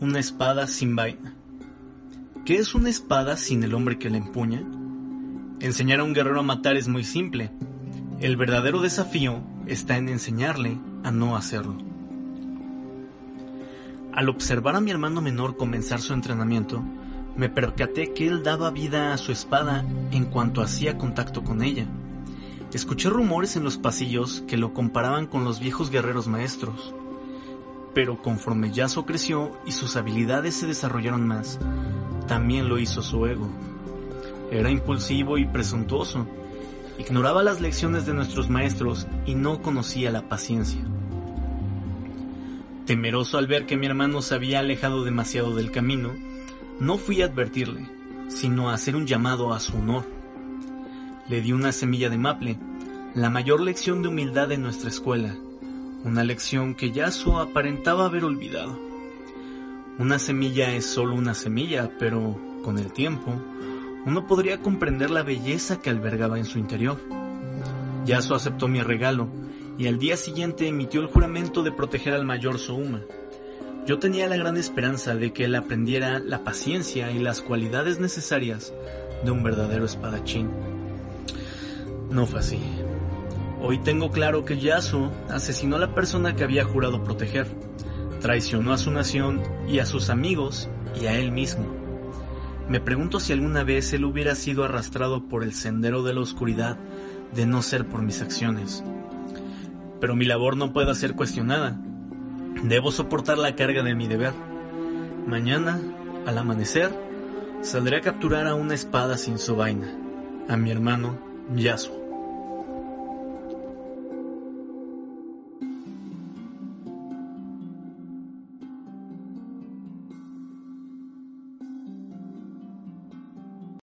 Una espada sin vaina. ¿Qué es una espada sin el hombre que la empuña? Enseñar a un guerrero a matar es muy simple. El verdadero desafío está en enseñarle a no hacerlo. Al observar a mi hermano menor comenzar su entrenamiento, me percaté que él daba vida a su espada en cuanto hacía contacto con ella. Escuché rumores en los pasillos que lo comparaban con los viejos guerreros maestros. Pero conforme Yasuo creció y sus habilidades se desarrollaron más, también lo hizo su ego. Era impulsivo y presuntuoso, ignoraba las lecciones de nuestros maestros y no conocía la paciencia. Temeroso al ver que mi hermano se había alejado demasiado del camino, no fui a advertirle, sino a hacer un llamado a su honor. Le di una semilla de maple, la mayor lección de humildad de nuestra escuela, una lección que Yasuo aparentaba haber olvidado. Una semilla es solo una semilla, pero con el tiempo, uno podría comprender la belleza que albergaba en su interior. Yasuo aceptó mi regalo y al día siguiente emitió el juramento de proteger al mayor Souma. Yo tenía la gran esperanza de que él aprendiera la paciencia y las cualidades necesarias de un verdadero espadachín. No fue así. Hoy tengo claro que Yasuo asesinó a la persona que había jurado proteger, traicionó a su nación y a sus amigos y a él mismo. Me pregunto si alguna vez él hubiera sido arrastrado por el sendero de la oscuridad de no ser por mis acciones. Pero mi labor no puede ser cuestionada, Debo soportar la carga de mi deber. Mañana, al amanecer, saldré a capturar a una espada sin su vaina, a mi hermano Yasuo.